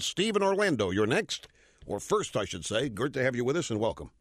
Steve in Orlando, you're next, or first, I should say. Good to have you with us and welcome.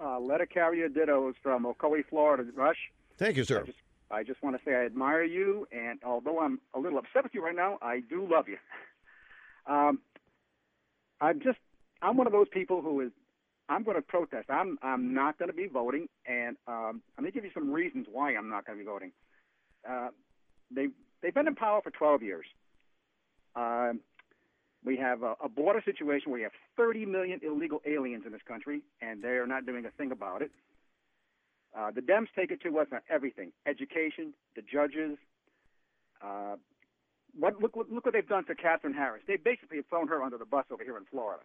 Uh, letter carrier dittos from Ocoee, Florida. Rush. Thank you, sir. I just, I just want to say I admire you, and although I'm a little upset with you right now, I do love you. Um, I'm just, I'm one of those people who is, I'm going to protest. I'm, I'm not going to be voting, and um, I'm going to give you some reasons why I'm not going to be voting. Uh, they, they've been in power for 12 years. Um, we have a, a border situation where we have 30 million illegal aliens in this country, and they are not doing a thing about it. Uh, the Dems take it to us on everything: education, the judges. Uh, what look, look what they've done to Katherine Harris. They basically have thrown her under the bus over here in Florida.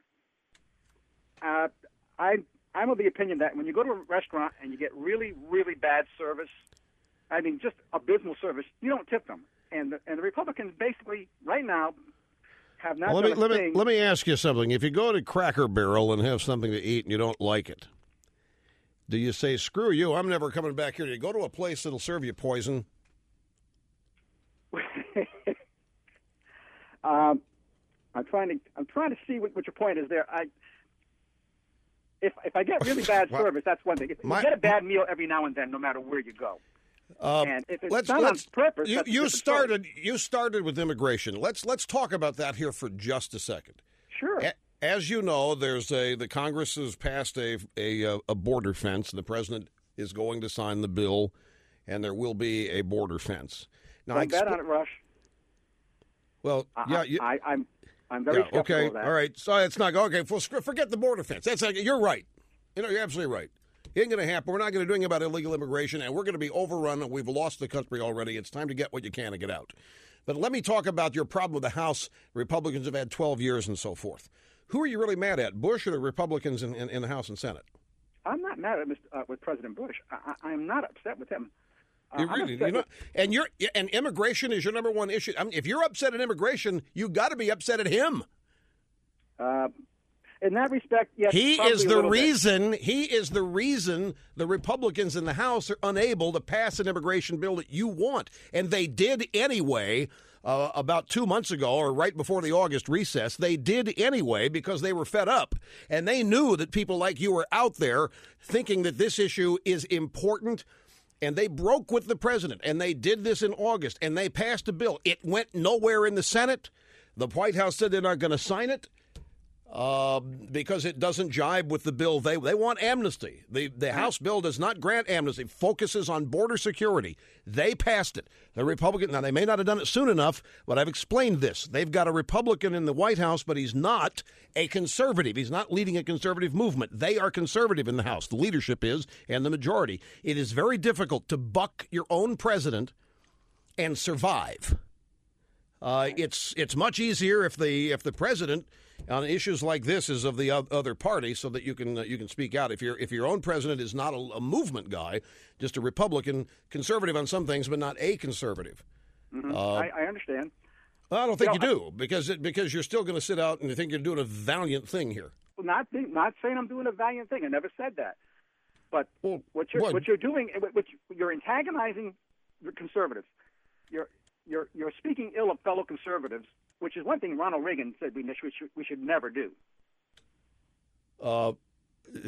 Uh, I I'm of the opinion that when you go to a restaurant and you get really really bad service, I mean just abysmal service, you don't tip them. And the, and the Republicans basically right now have not well, let me let me let me ask you something. If you go to Cracker Barrel and have something to eat and you don't like it, do you say screw you? I'm never coming back here. Do you go to a place that'll serve you poison? um, I'm trying to I'm trying to see what, what your point is there. I if if I get really bad service, that's one thing. If my- you get a bad meal every now and then, no matter where you go, Uh, and if it's let's done let's on purpose, you, you different story. started you started with immigration. Let's let's talk about that here for just a second. Sure. A- As you know, there's a the Congress has passed a a, uh, a border fence, and the president is going to sign the bill, and there will be a border fence. Now, I Don't bet expl- on it, Rush. well, I, yeah, you, I, I'm I'm very yeah, okay, all right. So it's not okay. Well, forget the border fence. That's like, you're right. You know, you're absolutely right. It ain't going to happen. We're not going to do anything about illegal immigration, and we're going to be overrun, and we've lost the country already. It's time to get what you can and get out. But let me talk about your problem with the House. Republicans have had 12 years and so forth. Who are you really mad at, Bush or the Republicans in, in, in the House and Senate? I'm not mad at Mr., uh, with President Bush. I, I'm not upset with him. Uh, You really, you're not, and you're and immigration is your number one issue. I mean, if you're upset at immigration, you got to be upset at him. uh, in that respect, yes. He is the little bit. reason. He is the reason the Republicans in the House are unable to pass an immigration bill that you want, and they did anyway. Uh, about two months ago, or right before the August recess, they did anyway because they were fed up, and they knew that people like you were out there thinking that this issue is important. And they broke with the president, and they did this in August, and they passed a bill. It went nowhere in the Senate. The White House said they're not going to sign it uh, because it doesn't jibe with the bill. They they want amnesty. The the House bill does not grant amnesty. Focuses on border security. They passed it. The Republican now they may not have done it soon enough, but I've explained this. They've got a Republican in the White House, but he's not a conservative. He's not leading a conservative movement. They are conservative in the House. The leadership is, and the majority. It is very difficult to buck your own president and survive. Uh, it's it's much easier if the if the president on issues like this is of the other party, so that you can uh, you can speak out. If your if your own president is not a, a movement guy, just a Republican, conservative on some things, but not a conservative. Mhm. Uh, I, I understand. I don't think You you do because it, because you're still going to sit out and you think you're doing a valiant thing here. Not think, not saying I'm doing a valiant thing. I never said that. But Well, what you're what- what you're doing, what what you- you're antagonizing the conservatives. You're you're you're speaking ill of fellow conservatives, which is one thing Ronald Reagan said we should we should, never do. Uh,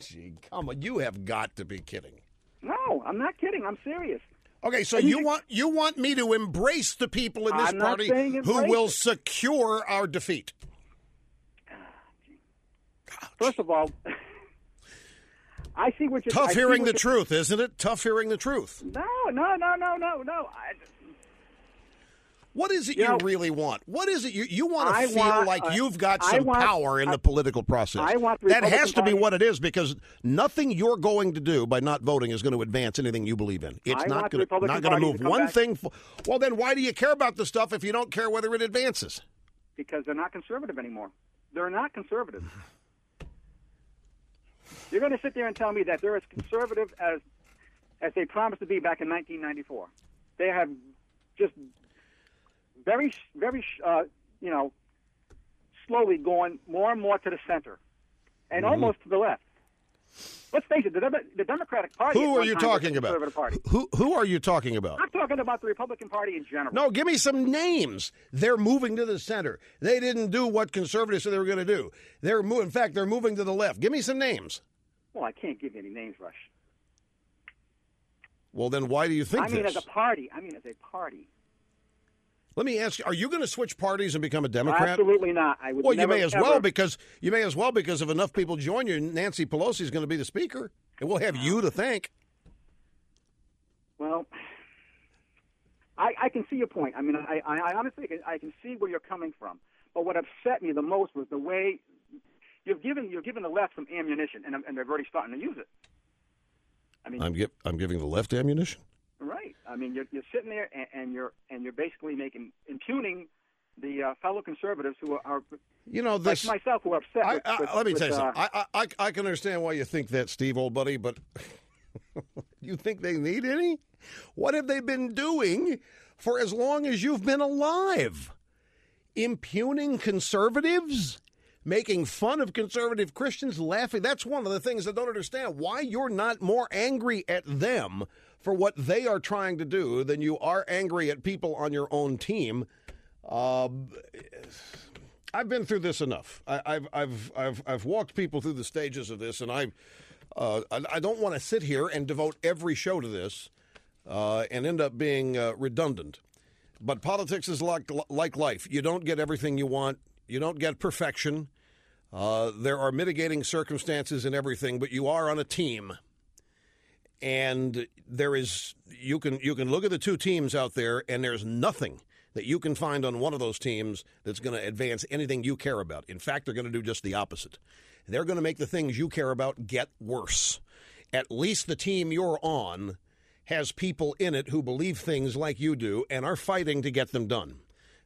gee, come on, you have got to be kidding. No, I'm not kidding. I'm serious. Okay, so you you want you want me to embrace the people in this I'm party who will secure our defeat. First of all, I see what you're. I Tough see hearing the truth, isn't it? Tough hearing the truth. No, no, no, no, no, no. I, What is it You you, know, really want? What is it you you want to feel want, like uh, you've got some want- power in the political process? I want that has to be what it is because nothing you're going to do by not voting is going to advance anything you believe in. It's I not going to not going to move one back- thing. For, well, then why do you care about the stuff if you don't care whether it advances? because they're not conservative anymore. They're not conservative. You're going to sit there and tell me that they're as conservative as as they promised to be back in 1994. They have just very, very, uh, you know, slowly going more and more to the center, and almost to the left. let's face it, the, Dem- the Democratic Party. Who are you talking about? Party. Who who are you talking about? I'm talking about the Republican Party in general. No, give me some names. They're moving to the center. They didn't do what conservatives said they were going to do. They're mo- in fact, they're moving to the left. Give me some names. Well, I can't give you any names, Rush. Well, then why do you think I mean, this? as a party. I mean, as a party. Let me ask you: Are you going to switch parties and become a Democrat? Absolutely not. I would Well, you never, may as ever- well because you may as well because if enough people join you, Nancy Pelosi is going to be the speaker, and we'll have you to thank. Well, I, I can see your point. I mean, I, I, I honestly can, I can see where you're coming from. But what upset me the most was the way you've given you've given the left some ammunition, and, and they're already starting to use it. I mean, I'm gi- I'm giving the left ammunition. right? I mean, you're you're sitting there and, and you're and you're basically making impugning the uh, fellow conservatives who are, are You know this. like myself who are upset. I, with, I, with, let me with, tell you uh, something. I, I I can understand why you think that, Steve, old buddy, but you think they need any? What have they been doing for as long as you've been alive? Impugning conservatives? Making fun of conservative Christians, laughing. That's one of the things I don't understand. Why you're not more angry at them for what they are trying to do than you are angry at people on your own team. Uh, I've been through this enough. I, I've I've I've I've walked people through the stages of this, and I uh, I, don't want to sit here and devote every show to this uh, and end up being uh, redundant. But politics is like like life. You don't get everything you want. You don't get perfection. Uh, there are mitigating circumstances and everything, but you are on a team. And there is you can you can look at the two teams out there, and there's nothing that you can find on one of those teams that's going to advance anything you care about. In fact, they're going to do just the opposite. They're going to make the things you care about get worse. At least the team you're on has people in it who believe things like you do and are fighting to get them done.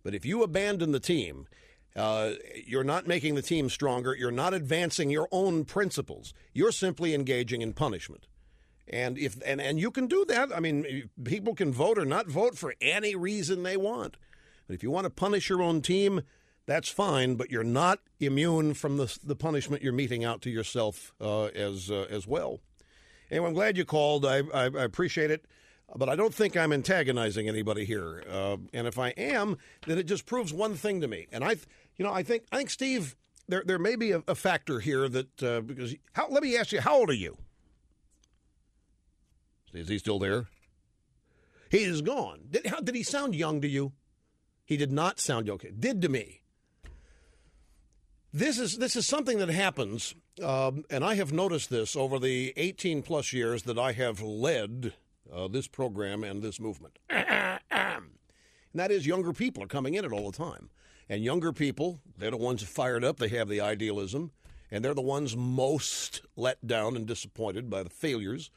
But if you abandon the team, uh, you're not making the team stronger. You're not advancing your own principles. You're simply engaging in punishment. And if and, and you can do that. I mean, people can vote or not vote for any reason they want. But if you want to punish your own team, that's fine. But you're not immune from the the punishment you're meting out to yourself uh, as uh, as well. Anyway, I'm glad you called. I, I, I appreciate it. But I don't think I'm antagonizing anybody here. Uh, and if I am, then it just proves one thing to me. And I, you know, I think I think Steve, there there may be a, a factor here that uh, because how, let me ask you, how old are you? Is he still there? He is gone. Did, how, did he sound young to you? He did not sound young. Did to me. This is this is something that happens, um, and I have noticed this over the 18 plus years that I have led uh, this program and this movement. and that is, younger people are coming in it all the time, and younger people they're the ones fired up. They have the idealism, and they're the ones most let down and disappointed by the failures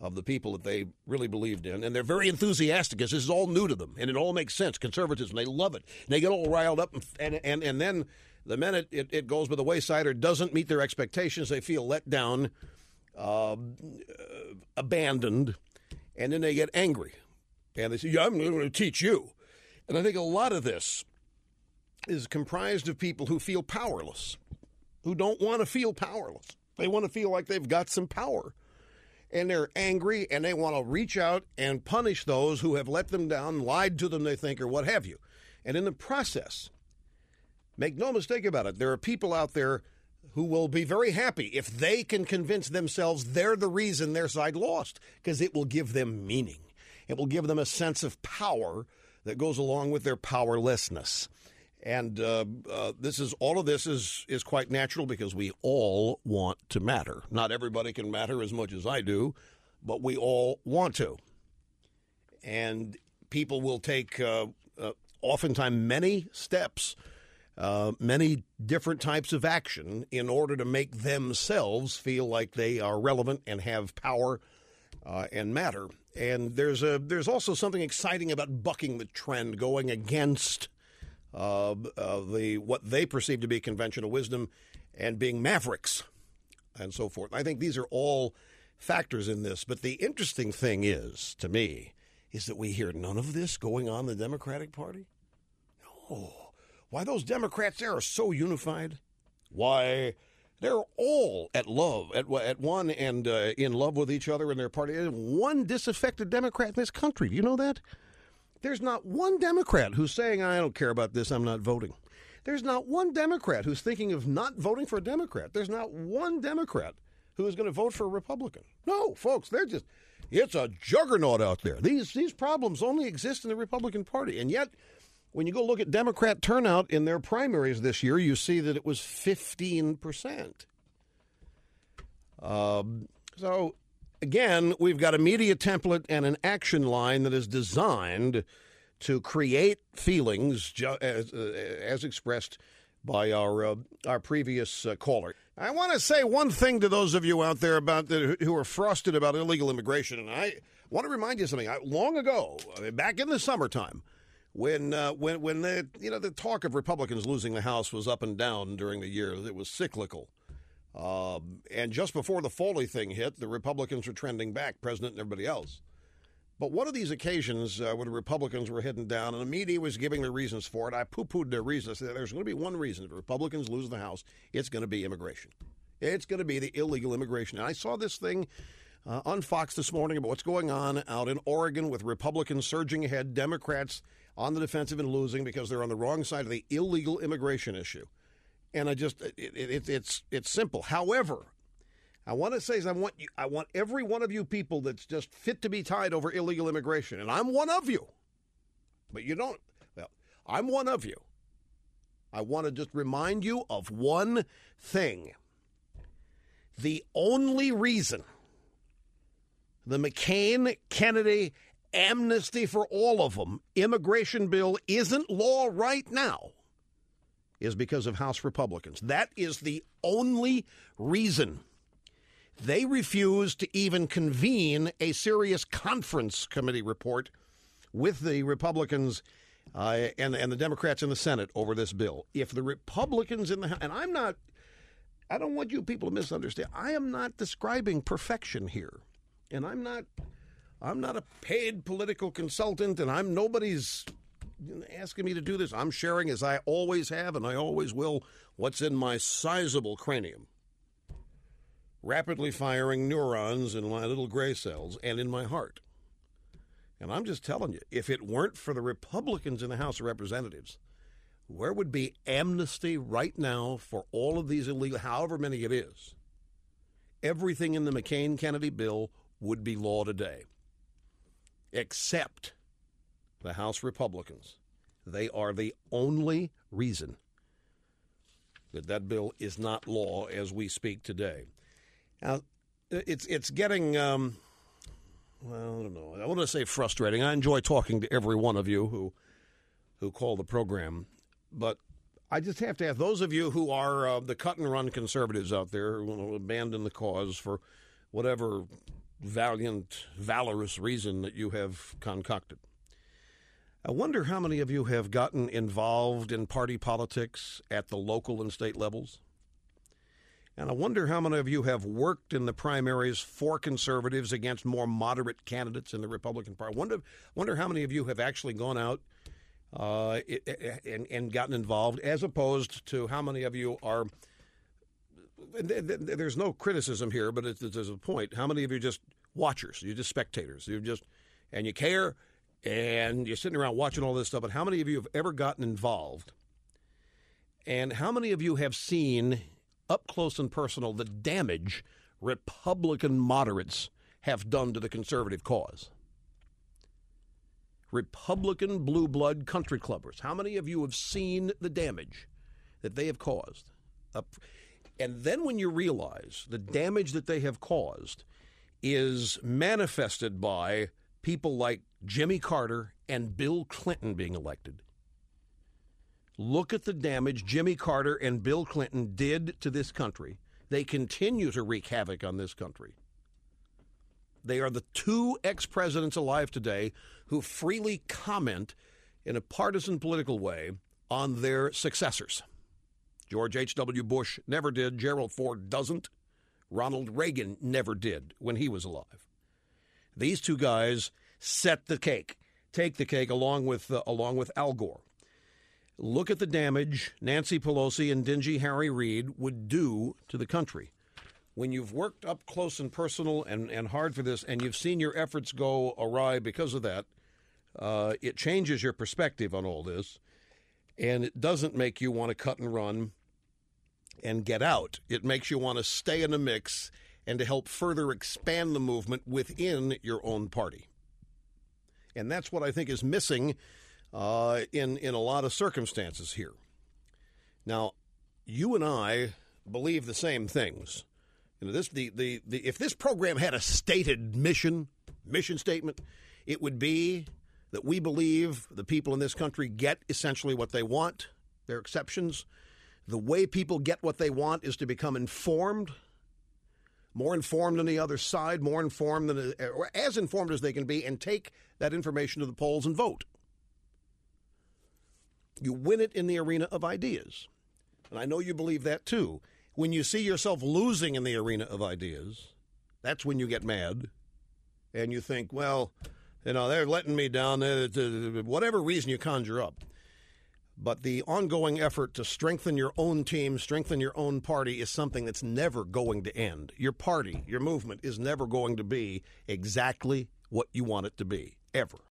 of the people that they really believed in. And they're very enthusiastic because this is all new to them and it all makes sense. Conservatism, they love it. And they get all riled up and, and, and, then the minute it, it goes by the wayside or doesn't meet their expectations, they feel let down, uh, abandoned, and then they get angry. And they say, yeah, I'm going to teach you. And I think a lot of this is comprised of people who feel powerless, who don't want to feel powerless. They want to feel like they've got some power and they're angry and they want to reach out and punish those who have let them down, lied to them, they think, or what have you. And in the process, make no mistake about it, there are people out there who will be very happy if they can convince themselves they're the reason their side lost, because it will give them meaning. It will give them a sense of power that goes along with their powerlessness. And uh, uh, this is all of this is is quite natural because we all want to matter. Not everybody can matter as much as I do, but we all want to. And people will take uh, uh, oftentimes many steps, uh, many different types of action in order to make themselves feel like they are relevant and have power uh, and matter. And there's a there's also something exciting about bucking the trend, going against uh, the what they perceive to be conventional wisdom, and being mavericks, and so forth. I think these are all factors in this. But the interesting thing is, to me, is that we hear none of this going on in the Democratic Party. No, why those Democrats there are so unified? Why They're all at love, at, at one and uh, in love with each other in their party. One disaffected Democrat in this country. Do you know that? There's not one Democrat who's saying, I don't care about this, I'm not voting. There's not one Democrat who's thinking of not voting for a Democrat. There's not one Democrat who is going to vote for a Republican. No, folks, they're just, it's a juggernaut out there. These, these problems only exist in the Republican Party. And yet, when you go look at Democrat turnout in their primaries this year, you see that it was 15%. Um, so, again, we've got a media template and an action line that is designed to create feelings ju- as, uh, as expressed by our uh, our previous uh, caller. I want to say one thing to those of you out there about the, who are frosted about illegal immigration, and I want to remind you something. I, long ago, back in the summertime, when uh, when when the you know the talk of Republicans losing the House was up and down during the year, it was cyclical. Um, and just before the Foley thing hit, the Republicans were trending back, President and everybody else. But one of these occasions uh, when the Republicans were heading down and the media was giving the reasons for it, I poo pooed their reasons. There's going to be one reason if Republicans lose the House, it's going to be immigration. It's going to be the illegal immigration. And I saw this thing uh, on Fox this morning about what's going on out in Oregon with Republicans surging ahead, Democrats on the defensive and losing because they're on the wrong side of the illegal immigration issue. And I just, it, it, it's, it's simple. However, I want to say is I want you, I want every one of you people that's just fit to be tied over illegal immigration, and I'm one of you. But you don't. Well, I'm one of you. I want to just remind you of one thing. The only reason the McCain Kennedy amnesty for all of them immigration bill isn't law right now is because of House Republicans. That is the only reason. They refused to even convene a serious conference committee report with the Republicans uh, and and the Democrats in the Senate over this bill. If the Republicans in the House and I'm not, I don't want you people to misunderstand. I am not describing perfection here, and I'm not. I'm not a paid political consultant, and I'm nobody's asking me to do this. I'm sharing, as I always have and I always will, what's in my sizable cranium rapidly firing neurons in my little gray cells and in my heart. And I'm just telling you, if it weren't for the Republicans in the House of Representatives, where would be amnesty right now for all of these illegal, however many it is? Everything in the McCain Kennedy bill would be law today, except the House Republicans. They are the only reason that that bill is not law as we speak today. Now, it's it's getting um, well, I don't know. I want to say frustrating. I enjoy talking to every one of you who who call the program, but I just have to ask those of you who are uh, the cut and run conservatives out there who abandon the cause for whatever valiant, valorous reason that you have concocted. I wonder how many of you have gotten involved in party politics at the local and state levels. And I wonder how many of you have worked in the primaries for conservatives against more moderate candidates in the Republican Party. I wonder, wonder how many of you have actually gone out uh, and, and gotten involved, as opposed to how many of you are. There's no criticism here, but there's a point. How many of you are just watchers? You're just spectators. You're just, and you care, and you're sitting around watching all this stuff. But how many of you have ever gotten involved? And how many of you have seen up close and personal the damage Republican moderates have done to the conservative cause. Republican blue blood country clubbers. How many of you have seen the damage that they have caused? And then when you realize the damage that they have caused is manifested by people like Jimmy Carter and Bill Clinton being elected, Look at the damage Jimmy Carter and Bill Clinton did to this country. They continue to wreak havoc on this country. They are the two ex presidents alive today who freely comment in a partisan political way on their successors. George H.W. Bush never did. Gerald Ford doesn't. Ronald Reagan never did when he was alive. These two guys set the cake, take the cake along with uh, along with Al Gore. Look at the damage Nancy Pelosi and dingy Harry Reid would do to the country. When you've worked up close and personal and, and hard for this, and you've seen your efforts go awry because of that, uh, it changes your perspective on all this, and it doesn't make you want to cut and run and get out. It makes you want to stay in the mix and to help further expand the movement within your own party. And that's what I think is missing uh, in in a lot of circumstances here. Now, you and I believe the same things. You know, this the, the, the if this program had a stated mission mission statement, it would be that we believe the people in this country get essentially what they want. There are exceptions. The way people get what they want is to become informed, more informed than the other side, more informed than or as informed as they can be, and take that information to the polls and vote. You win it in the arena of ideas. And I know you believe that too. When you see yourself losing in the arena of ideas, that's when you get mad and you think, well, you know, they're letting me down, whatever reason you conjure up. But the ongoing effort to strengthen your own team, strengthen your own party is something that's never going to end. Your party, your movement is never going to be exactly what you want it to be, ever.